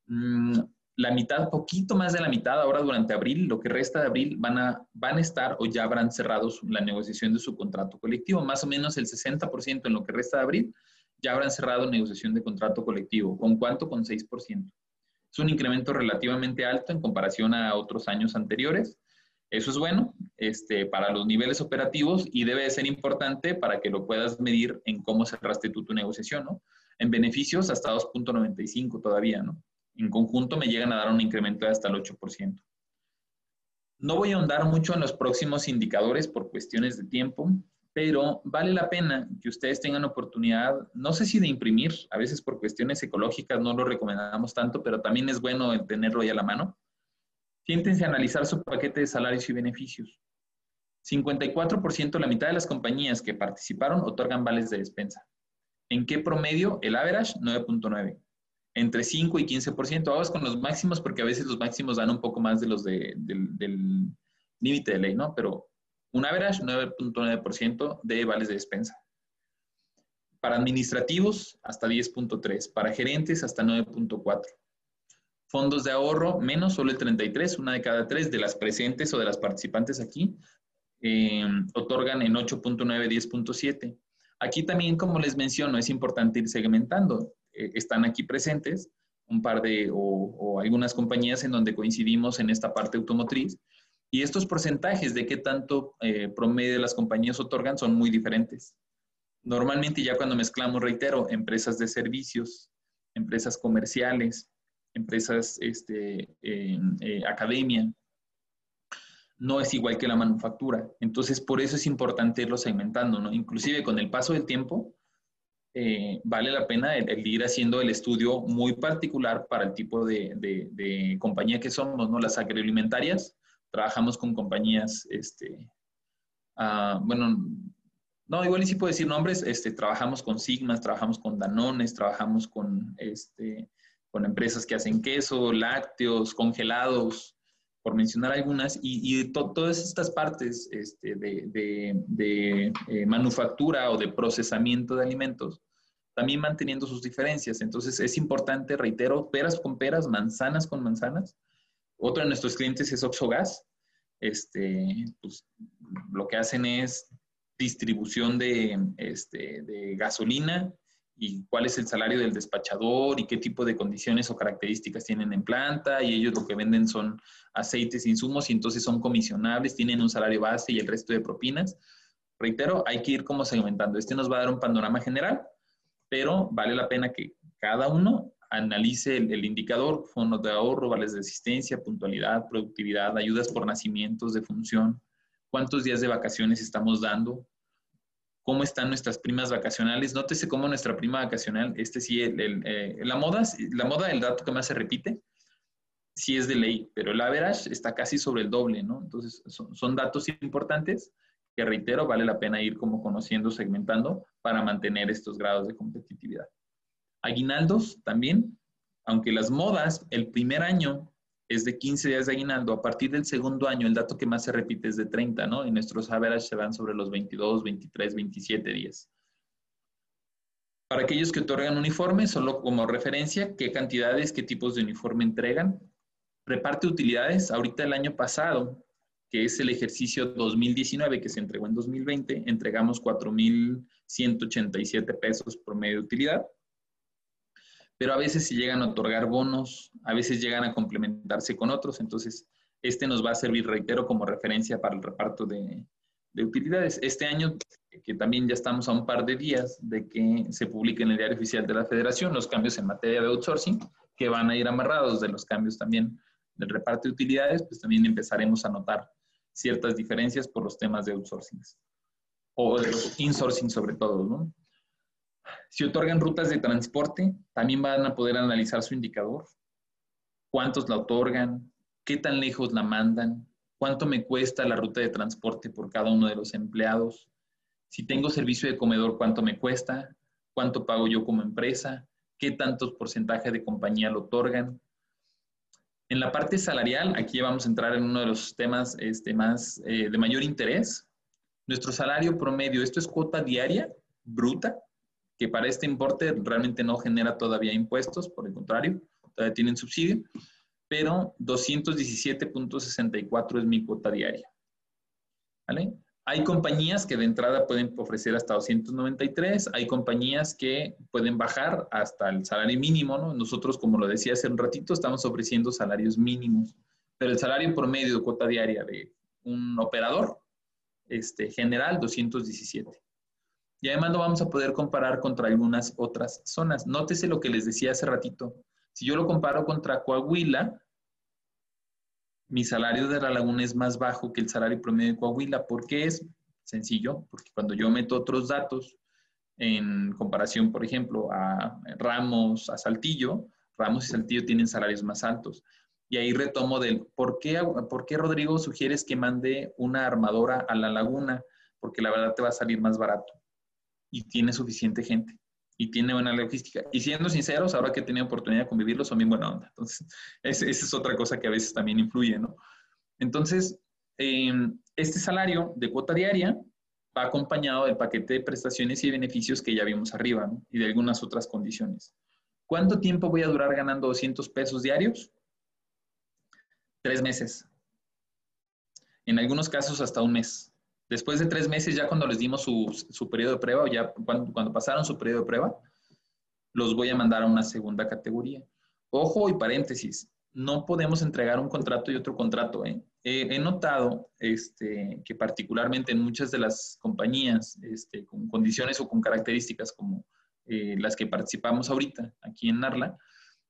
mmm, la mitad, poquito más de la mitad ahora durante abril, lo que resta de abril, van a, van a estar o ya habrán cerrado la negociación de su contrato colectivo. Más o menos el 60% en lo que resta de abril ya habrán cerrado negociación de contrato colectivo. ¿Con cuánto? Con 6%. Es un incremento relativamente alto en comparación a otros años anteriores. Eso es bueno este, para los niveles operativos y debe ser importante para que lo puedas medir en cómo cerraste tú tu negociación, ¿no? En beneficios hasta 2.95 todavía, ¿no? En conjunto me llegan a dar un incremento de hasta el 8%. No voy a ahondar mucho en los próximos indicadores por cuestiones de tiempo, pero vale la pena que ustedes tengan oportunidad, no sé si de imprimir, a veces por cuestiones ecológicas no lo recomendamos tanto, pero también es bueno tenerlo ahí a la mano. Siéntense a analizar su paquete de salarios y beneficios. 54%, la mitad de las compañías que participaron otorgan vales de despensa. ¿En qué promedio? El average, 9.9 entre 5 y 15%. Vamos con los máximos porque a veces los máximos dan un poco más de los de, del límite de ley, ¿no? Pero un average, 9.9% de vales de despensa. Para administrativos, hasta 10.3. Para gerentes, hasta 9.4. Fondos de ahorro, menos, solo el 33, una de cada tres de las presentes o de las participantes aquí, eh, otorgan en 8.9, 10.7. Aquí también, como les menciono, es importante ir segmentando. Eh, están aquí presentes, un par de, o, algunas compañías en donde coincidimos en esta parte automotriz, y estos porcentajes de qué tanto eh, promedio las compañías otorgan son muy diferentes. Normalmente ya cuando mezclamos, reitero, empresas de servicios, empresas comerciales, empresas, este, eh, academia, no es igual que la manufactura. Entonces, por eso es importante irlo segmentando, ¿no? Inclusive con el paso del tiempo, eh, vale la pena el, ir haciendo el estudio muy particular para el tipo de, compañía que somos, ¿no? Las agroalimentarias, trabajamos con compañías, este, ah, bueno, no, igual y sí puedo decir nombres, este, trabajamos con Sigmas, trabajamos con Danones, trabajamos con, este, con empresas que hacen queso, lácteos, congelados, por mencionar algunas, y, todas estas partes este, de, eh, manufactura o de procesamiento de alimentos, también manteniendo sus diferencias. Entonces es importante, reitero, peras con peras, manzanas con manzanas. Otro de nuestros clientes es Oxogas. Este, pues, lo que hacen es distribución de, este, de gasolina y cuál es el salario del despachador y qué tipo de condiciones o características tienen en planta y ellos lo que venden son aceites, insumos y entonces son comisionables, tienen un salario base y el resto de propinas. Reitero, hay que ir como segmentando. Este nos va a dar un panorama general, pero vale la pena que cada uno analice el, indicador, fondos de ahorro, vales de asistencia, puntualidad, productividad, ayudas por nacimientos de función, cuántos días de vacaciones estamos dando, cómo están nuestras primas vacacionales. Nótese cómo nuestra prima vacacional, este sí, eh, la moda, la moda, el dato que más se repite, sí es de ley, pero el average está casi sobre el doble, ¿no? Entonces, son, datos importantes que, reitero, vale la pena ir como conociendo, segmentando para mantener estos grados de competitividad. Aguinaldos también, aunque las modas, el primer año es de 15 días de aguinaldo. A partir del segundo año, el dato que más se repite es de 30, ¿no? Y nuestros average se van sobre los 22, 23, 27 días. Para aquellos que otorgan uniforme, solo como referencia, qué cantidades, qué tipos de uniforme entregan. Reparte utilidades. Ahorita el año pasado, que es el ejercicio 2019 que se entregó en 2020, entregamos 4.187 pesos por medio de utilidad pero a veces se llegan a otorgar bonos, a veces llegan a complementarse con otros, entonces este nos va a servir, reitero, como referencia para el reparto de, utilidades. Este año, que también ya estamos a un par de días de que se publique en el diario oficial de la federación los cambios en materia de outsourcing, que van a ir amarrados de los cambios también del reparto de utilidades, pues también empezaremos a notar ciertas diferencias por los temas de outsourcing o de los insourcing sobre todo, ¿no? Si otorgan rutas de transporte, también van a poder analizar su indicador. ¿Cuántos la otorgan? ¿Qué tan lejos la mandan? ¿Cuánto me cuesta la ruta de transporte por cada uno de los empleados? Si tengo servicio de comedor, ¿cuánto me cuesta? ¿Cuánto pago yo como empresa? ¿Qué tantos porcentajes de compañía lo otorgan? En la parte salarial, aquí vamos a entrar en uno de los temas este, más eh, de mayor interés. Nuestro salario promedio, esto es cuota diaria bruta, que para este importe realmente no genera todavía impuestos, por el contrario, todavía tienen subsidio, pero 217.64 es mi cuota diaria. ¿Vale? Hay compañías que de entrada pueden ofrecer hasta 293, hay compañías que pueden bajar hasta el salario mínimo, ¿no? Nosotros, como lo decía hace un ratito, estamos ofreciendo salarios mínimos, pero el salario promedio de cuota diaria de un operador este, general, 217. Y además lo vamos a poder comparar contra algunas otras zonas. Nótese lo que les decía hace ratito. Si yo lo comparo contra Coahuila, mi salario de la laguna es más bajo que el salario promedio de Coahuila. ¿Por qué es? Sencillo, porque cuando yo meto otros datos en comparación, por ejemplo, a Ramos, a Saltillo, Ramos y Saltillo tienen salarios más altos. Y ahí retomo del, ¿por qué, ¿por qué Rodrigo sugieres que mande una armadora a la laguna? Porque la verdad te va a salir más barato y tiene suficiente gente y tiene buena logística. Y siendo sinceros, ahora que he tenido oportunidad de convivirlo, son bien buena onda. Entonces, esa es otra cosa que a veces también influye, ¿no? Entonces, em, este salario de cuota diaria va acompañado del paquete de prestaciones y beneficios que ya vimos arriba. Y de algunas otras condiciones. ¿Cuánto tiempo voy a durar ganando 200 pesos diarios? Tres meses. En algunos casos hasta un mes. Después de tres meses, ya cuando les dimos su, periodo de prueba, o ya cuando, cuando, pasaron su periodo de prueba, los voy a mandar a una segunda categoría. Ojo y paréntesis, no podemos entregar un contrato y otro contrato. ¿eh? he notado este, que particularmente en muchas de las compañías este, con condiciones o con características como eh, las que participamos ahorita aquí en Narla,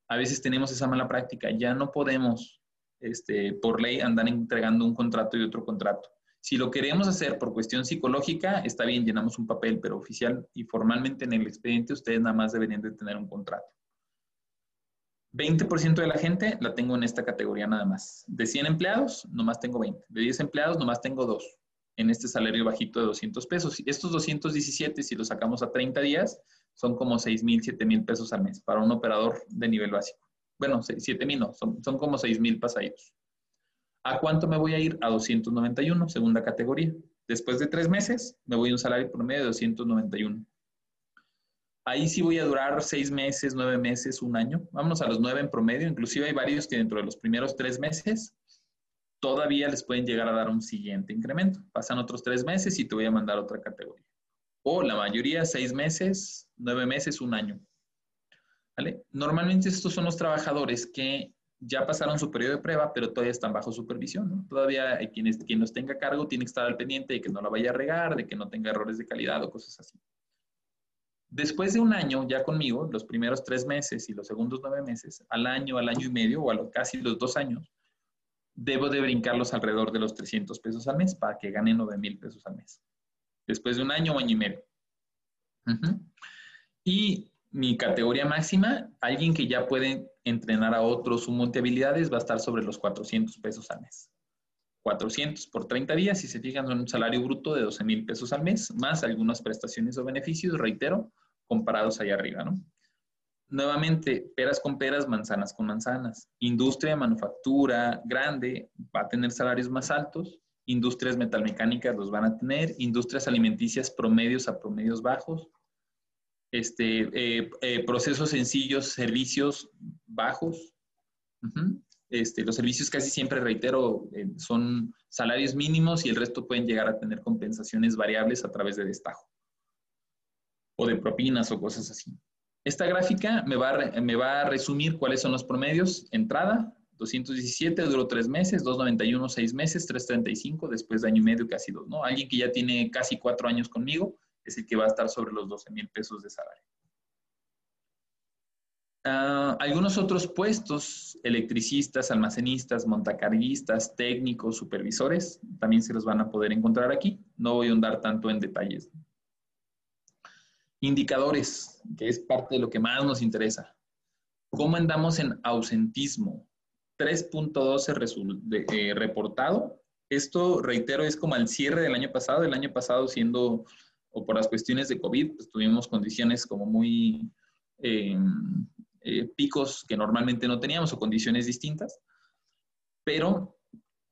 a veces tenemos esa mala práctica. Ya no podemos, este, por ley, andar entregando un contrato y otro contrato. Si lo queremos hacer por cuestión psicológica, está bien, llenamos un papel, pero oficial y formalmente en el expediente ustedes nada más deberían de tener un contrato. 20% de la gente la tengo en esta categoría nada más. De 100 empleados, nomás tengo 20. De 10 empleados, nomás tengo 2 en este salario bajito de 200 pesos. Estos 217, si los sacamos a 30 días, son como 6 mil, 7 mil pesos al mes para un operador de nivel básico. Bueno, 7 mil no, son, son como 6 mil pasaditos. ¿A cuánto me voy a ir? A 291, segunda categoría. Después de tres meses, me voy a un salario promedio de 291. Ahí sí voy a durar seis meses, nueve meses, un año. Vámonos a los nueve en promedio. Inclusive hay varios que dentro de los primeros tres meses todavía les pueden llegar a dar un siguiente incremento. Pasan otros tres meses y te voy a mandar otra categoría. O la mayoría, seis meses, nueve meses, un año. ¿Vale? Normalmente estos son los trabajadores que ya pasaron su periodo de prueba, pero todavía están bajo supervisión. Todavía quien, quien los tenga a cargo tiene que estar al pendiente de que no la vaya a regar, de que no tenga errores de calidad o cosas así. Después de un año ya conmigo, los primeros tres meses y los segundos nueve meses, al año, al año y medio o a los, casi los dos años, debo de brincarlos alrededor de los 300 pesos al mes para que gane 9 mil pesos al mes. Después de un año o año y medio. Y mi categoría máxima, alguien que ya puede entrenar a otros su habilidades va a estar sobre los 400 pesos al mes. 400 por 30 días, si se fijan, son un salario bruto de 12 mil pesos al mes, más algunas prestaciones o beneficios, reitero, comparados ahí arriba, ¿no? Nuevamente, peras con peras, manzanas con manzanas. Industria de manufactura grande va a tener salarios más altos, industrias metalmecánicas los van a tener, industrias alimenticias promedios a promedios bajos, este, eh, eh, procesos sencillos, servicios bajos. este, los servicios casi siempre, reitero, eh, son salarios mínimos y el resto pueden llegar a tener compensaciones variables a través de destajo o de propinas o cosas así. Esta gráfica me va, a, resumir cuáles son los promedios. Entrada, 217, duró tres meses, 291, seis meses, 335, después de año y medio, casi dos, ¿no? Alguien que ya tiene casi cuatro años conmigo, es el que va a estar sobre los 12 mil pesos de salario. Ah, algunos otros puestos, electricistas, almacenistas, montacarguistas, técnicos, supervisores, también se los van a poder encontrar aquí. No voy a andar tanto en detalles. Indicadores, que es parte de lo que más nos interesa. ¿Cómo andamos en ausentismo? 3.12 eh, reportado. Esto, reitero, es como al cierre del año pasado, el año pasado siendo o por las cuestiones de COVID, pues tuvimos condiciones como muy eh, eh, picos que normalmente no teníamos o condiciones distintas. pero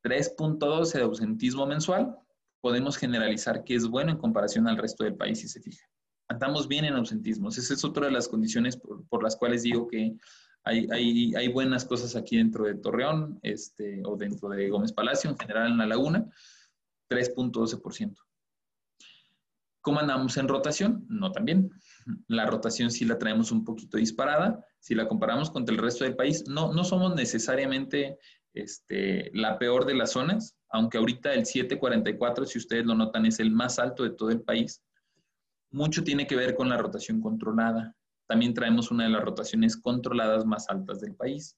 3.12 de ausentismo mensual, podemos generalizar que es bueno en comparación al resto del país, si se fija. Andamos bien en ausentismos. Esa es otra de las condiciones por, las cuales digo que hay, hay, hay, buenas cosas aquí dentro de Torreón este, o dentro de Gómez Palacio, en general en la laguna, 3.12%. ¿Cómo andamos en rotación? No tan bien. La rotación sí la traemos un poquito disparada. Si la comparamos contra el resto del país, no, no somos necesariamente este, la peor de las zonas, aunque ahorita el 744, si ustedes lo notan, es el más alto de todo el país. Mucho tiene que ver con la rotación controlada. También traemos una de las rotaciones controladas más altas del país.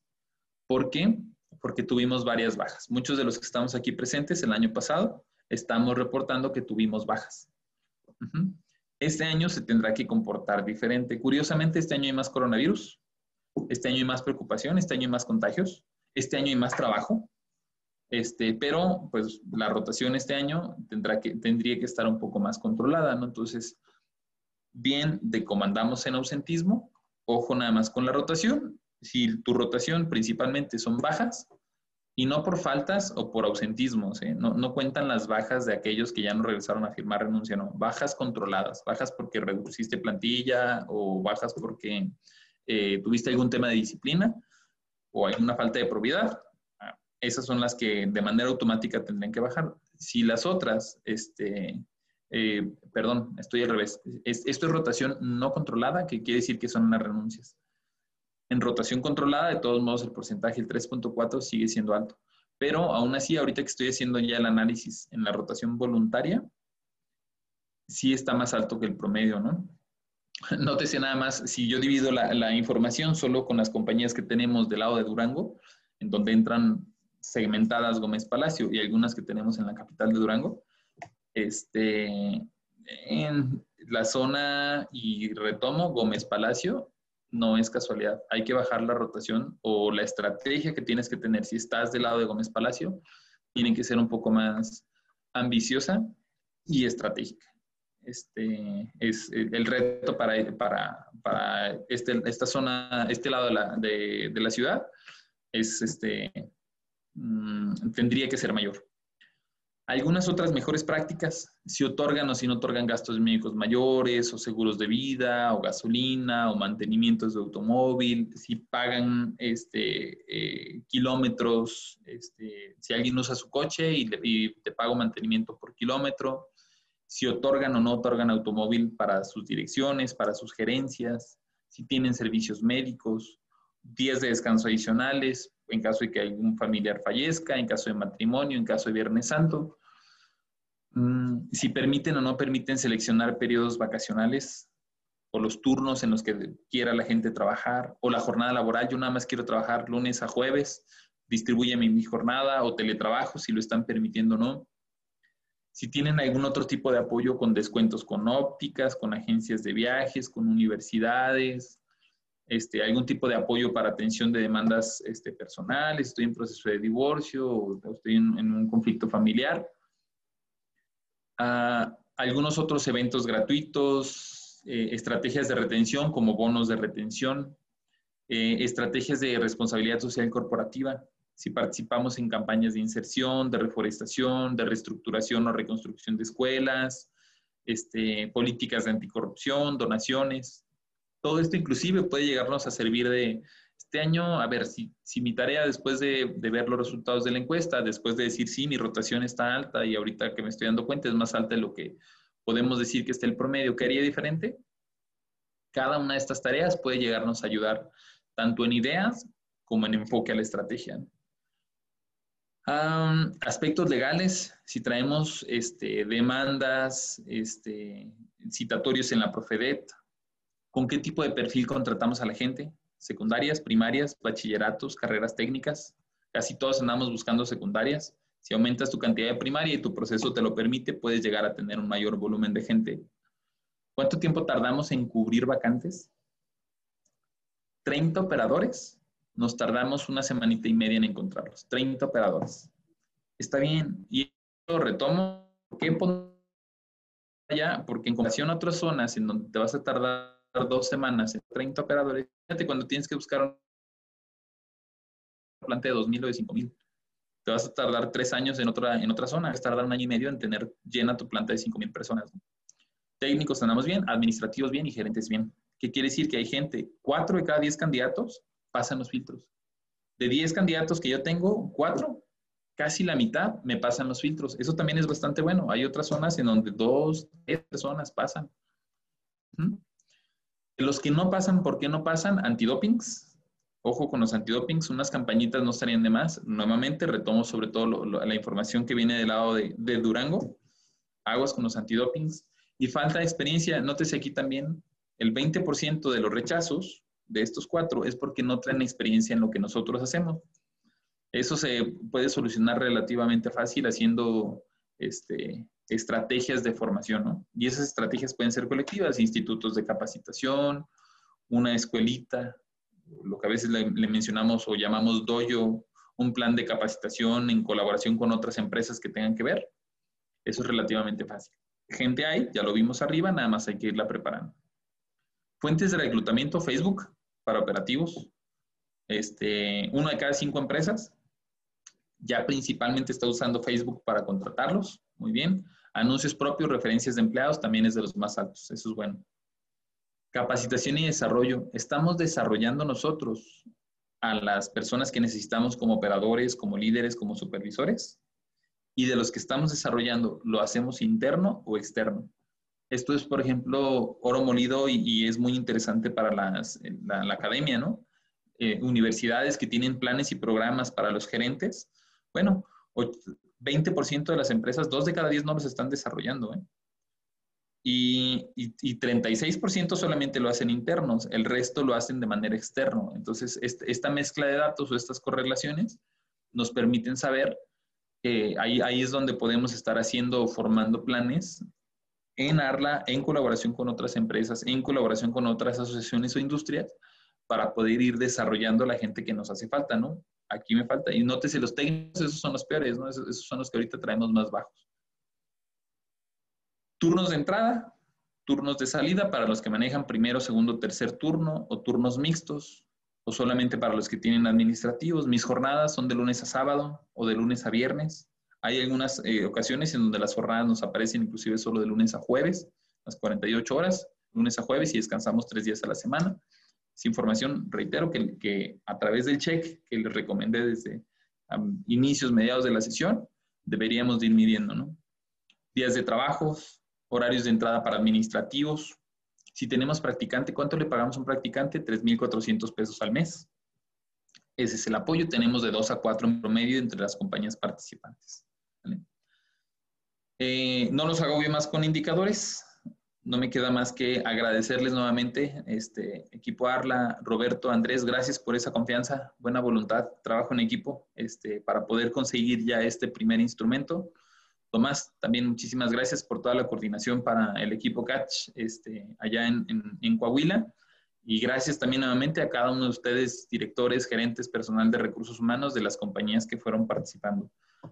¿Por qué? Porque tuvimos varias bajas. Muchos de los que estamos aquí presentes el año pasado estamos reportando que tuvimos bajas. Este año se tendrá que comportar diferente. Curiosamente, este año hay más coronavirus, este año hay más preocupación, este año hay más contagios, este año hay más trabajo, este, pero pues la rotación este año tendrá que, tendría que estar un poco más controlada, ¿no? Entonces, bien de comandamos en ausentismo, ojo nada más con la rotación. Si tu rotación principalmente son bajas, y no por faltas o por ausentismos, no, no, cuentan las bajas de aquellos que ya no regresaron a firmar renuncia, no, bajas controladas, bajas porque reduciste plantilla o bajas porque eh, tuviste algún tema de disciplina o alguna falta de probidad, ah, esas son las que de manera automática tendrían que bajar. Si las otras, este, eh, perdón, estoy al revés, esto es rotación no controlada, que quiere decir que son unas renuncias. En rotación controlada, de todos modos, el porcentaje, el 3.4, sigue siendo alto. Pero aún así, ahorita que estoy haciendo ya el análisis en la rotación voluntaria, sí está más alto que el promedio, ¿no? Nótese nada más, si yo divido la, información solo con las compañías que tenemos del lado de Durango, en donde entran segmentadas Gómez Palacio y algunas que tenemos en la capital de Durango, este, en la zona y retomo Gómez Palacio no es casualidad. Hay que bajar la rotación o la estrategia que tienes que tener. Si estás del lado de Gómez Palacio, tiene que ser un poco más ambiciosa y estratégica. Este es el reto para, para, para este, esta zona, este lado de la, de la ciudad, es este, mm, tendría que ser mayor. Algunas otras mejores prácticas, si otorgan o si no otorgan gastos médicos mayores o seguros de vida o gasolina o mantenimientos de automóvil, si pagan este, eh, kilómetros, este, si alguien usa su coche y, y te pago mantenimiento por kilómetro, si otorgan o no otorgan automóvil para sus direcciones, para sus gerencias, si tienen servicios médicos, días de descanso adicionales en caso de que algún familiar fallezca, en caso de matrimonio, en caso de Viernes Santo. Mm, si permiten o no permiten seleccionar periodos vacacionales o los turnos en los que quiera la gente trabajar o la jornada laboral. Yo nada más quiero trabajar lunes a jueves, distribúyeme mi jornada o teletrabajo si lo están permitiendo o no. Si tienen algún otro tipo de apoyo con descuentos con ópticas, con agencias de viajes, con universidades, este, algún tipo de apoyo para atención de demandas este, personales, estoy en proceso de divorcio o estoy en un conflicto familiar, algunos otros eventos gratuitos, eh, estrategias de retención como bonos de retención, eh, estrategias de responsabilidad social corporativa, si participamos en campañas de inserción, de reforestación, de reestructuración o reconstrucción de escuelas, este, políticas de anticorrupción, donaciones. Todo esto inclusive puede llegarnos a servir de, este año, a ver, si, si mi tarea después de, de, ver los resultados de la encuesta, después de decir, sí, mi rotación está alta y ahorita que me estoy dando cuenta es más alta de lo que podemos decir que está el promedio, ¿qué haría diferente? Cada una de estas tareas puede llegarnos a ayudar tanto en ideas como en enfoque a la estrategia. aspectos legales, si traemos este, demandas, este, citatorios en la Profedet, ¿con qué tipo de perfil contratamos a la gente? secundarias, primarias, bachilleratos, carreras técnicas. Casi todos andamos buscando secundarias. Si aumentas tu cantidad de primaria y tu proceso te lo permite, puedes llegar a tener un mayor volumen de gente. ¿Cuánto tiempo tardamos en cubrir vacantes? 30 operadores. Nos tardamos una semanita y media en encontrarlos. 30 operadores. Está bien. Y lo retomo. ¿Por qué allá? Porque en comparación a otras zonas en donde te vas a tardar dos semanas en 30 operadores, cuando tienes que buscar una planta de 2.000 o de 5.000. te vas a tardar tres años en otra, en otra zona, vas a tardar un año y medio en tener llena tu planta de 5.000 personas. Técnicos andamos bien, administrativos bien y gerentes bien. ¿Qué quiere decir? Que hay gente, cuatro de cada diez candidatos pasan los filtros. De 10 candidatos que yo tengo, cuatro, casi la mitad me pasan los filtros. Eso también es bastante bueno. Hay otras zonas en donde dos, tres personas pasan. Los que no pasan, ¿por qué no pasan? Antidopings. Ojo con los antidopings, unas campañitas no estarían de más. Nuevamente retomo sobre todo la información que viene del lado de, de Durango. Aguas con los antidopings. Y falta de experiencia. Nótese aquí también, el 20% de los rechazos de estos cuatro es porque no traen experiencia en lo que nosotros hacemos. Eso se puede solucionar relativamente fácil haciendo este, estrategias de formación, ¿no? Y esas estrategias pueden ser colectivas, institutos de capacitación, una escuelita, lo que a veces le, mencionamos o llamamos doyo, un plan de capacitación en colaboración con otras empresas que tengan que ver. Eso es relativamente fácil. Gente hay, ya lo vimos arriba, nada más hay que irla preparando. Fuentes de reclutamiento, Facebook, para operativos. Este, uno de cada cinco empresas ya principalmente está usando Facebook para contratarlos. Muy bien. Anuncios propios, referencias de empleados, también es de los más altos. Eso es bueno. Capacitación y desarrollo. Estamos desarrollando nosotros a las personas que necesitamos como operadores, como líderes, como supervisores. Y de los que estamos desarrollando, ¿lo hacemos interno o externo? Esto es, por ejemplo, oro molido y, es muy interesante para las, la, academia, ¿no? Eh, universidades que tienen planes y programas para los gerentes. Bueno, 20% de las empresas, dos de cada 10 no los están desarrollando, ¿eh? Y, y, 36% solamente lo hacen internos, el resto lo hacen de manera externa. Entonces, esta mezcla de datos o estas correlaciones nos permiten saber que ahí, ahí es donde podemos estar haciendo, formando planes en ARLA, en colaboración con otras empresas, en colaboración con otras asociaciones o industrias, para poder ir desarrollando la gente que nos hace falta, ¿no? Aquí me falta. Y nótese, los técnicos, esos son los peores. Esos, son los que ahorita traemos más bajos. Turnos de entrada, turnos de salida para los que manejan primero, segundo, tercer turno o turnos mixtos o solamente para los que tienen administrativos. Mis jornadas son de lunes a sábado o de lunes a viernes. Hay algunas eh, ocasiones en donde las jornadas nos aparecen inclusive solo de lunes a jueves, las 48 horas, lunes a jueves y descansamos tres días a la semana. Información, reitero, que, que a través del check que les recomendé desde inicios, mediados de la sesión, deberíamos de ir midiendo, ¿no? Días de trabajo, horarios de entrada para administrativos. Si tenemos practicante, ¿cuánto le pagamos a un practicante? 3.400 pesos al mes. Ese es el apoyo. Tenemos de 2 a 4 en promedio entre las compañías participantes. Eh, no los hago bien más con indicadores. No me queda más que agradecerles nuevamente, este equipo Arla, Roberto, Andrés, gracias por esa confianza, buena voluntad, trabajo en equipo este, para poder conseguir ya este primer instrumento. Tomás, también muchísimas gracias por toda la coordinación para el equipo Catch este, allá en, en Coahuila. Y gracias también nuevamente a cada uno de ustedes, directores, gerentes, personal de recursos humanos de las compañías que fueron participando.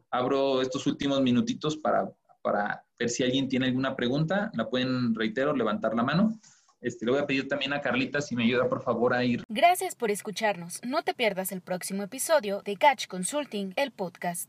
Abro estos últimos minutitos para para ver si alguien tiene alguna pregunta. La pueden, reitero, levantar la mano. Este, le voy a pedir también a Carlita si me ayuda por favor a ir. Gracias por escucharnos. No te pierdas el próximo episodio de Catch Consulting, el podcast.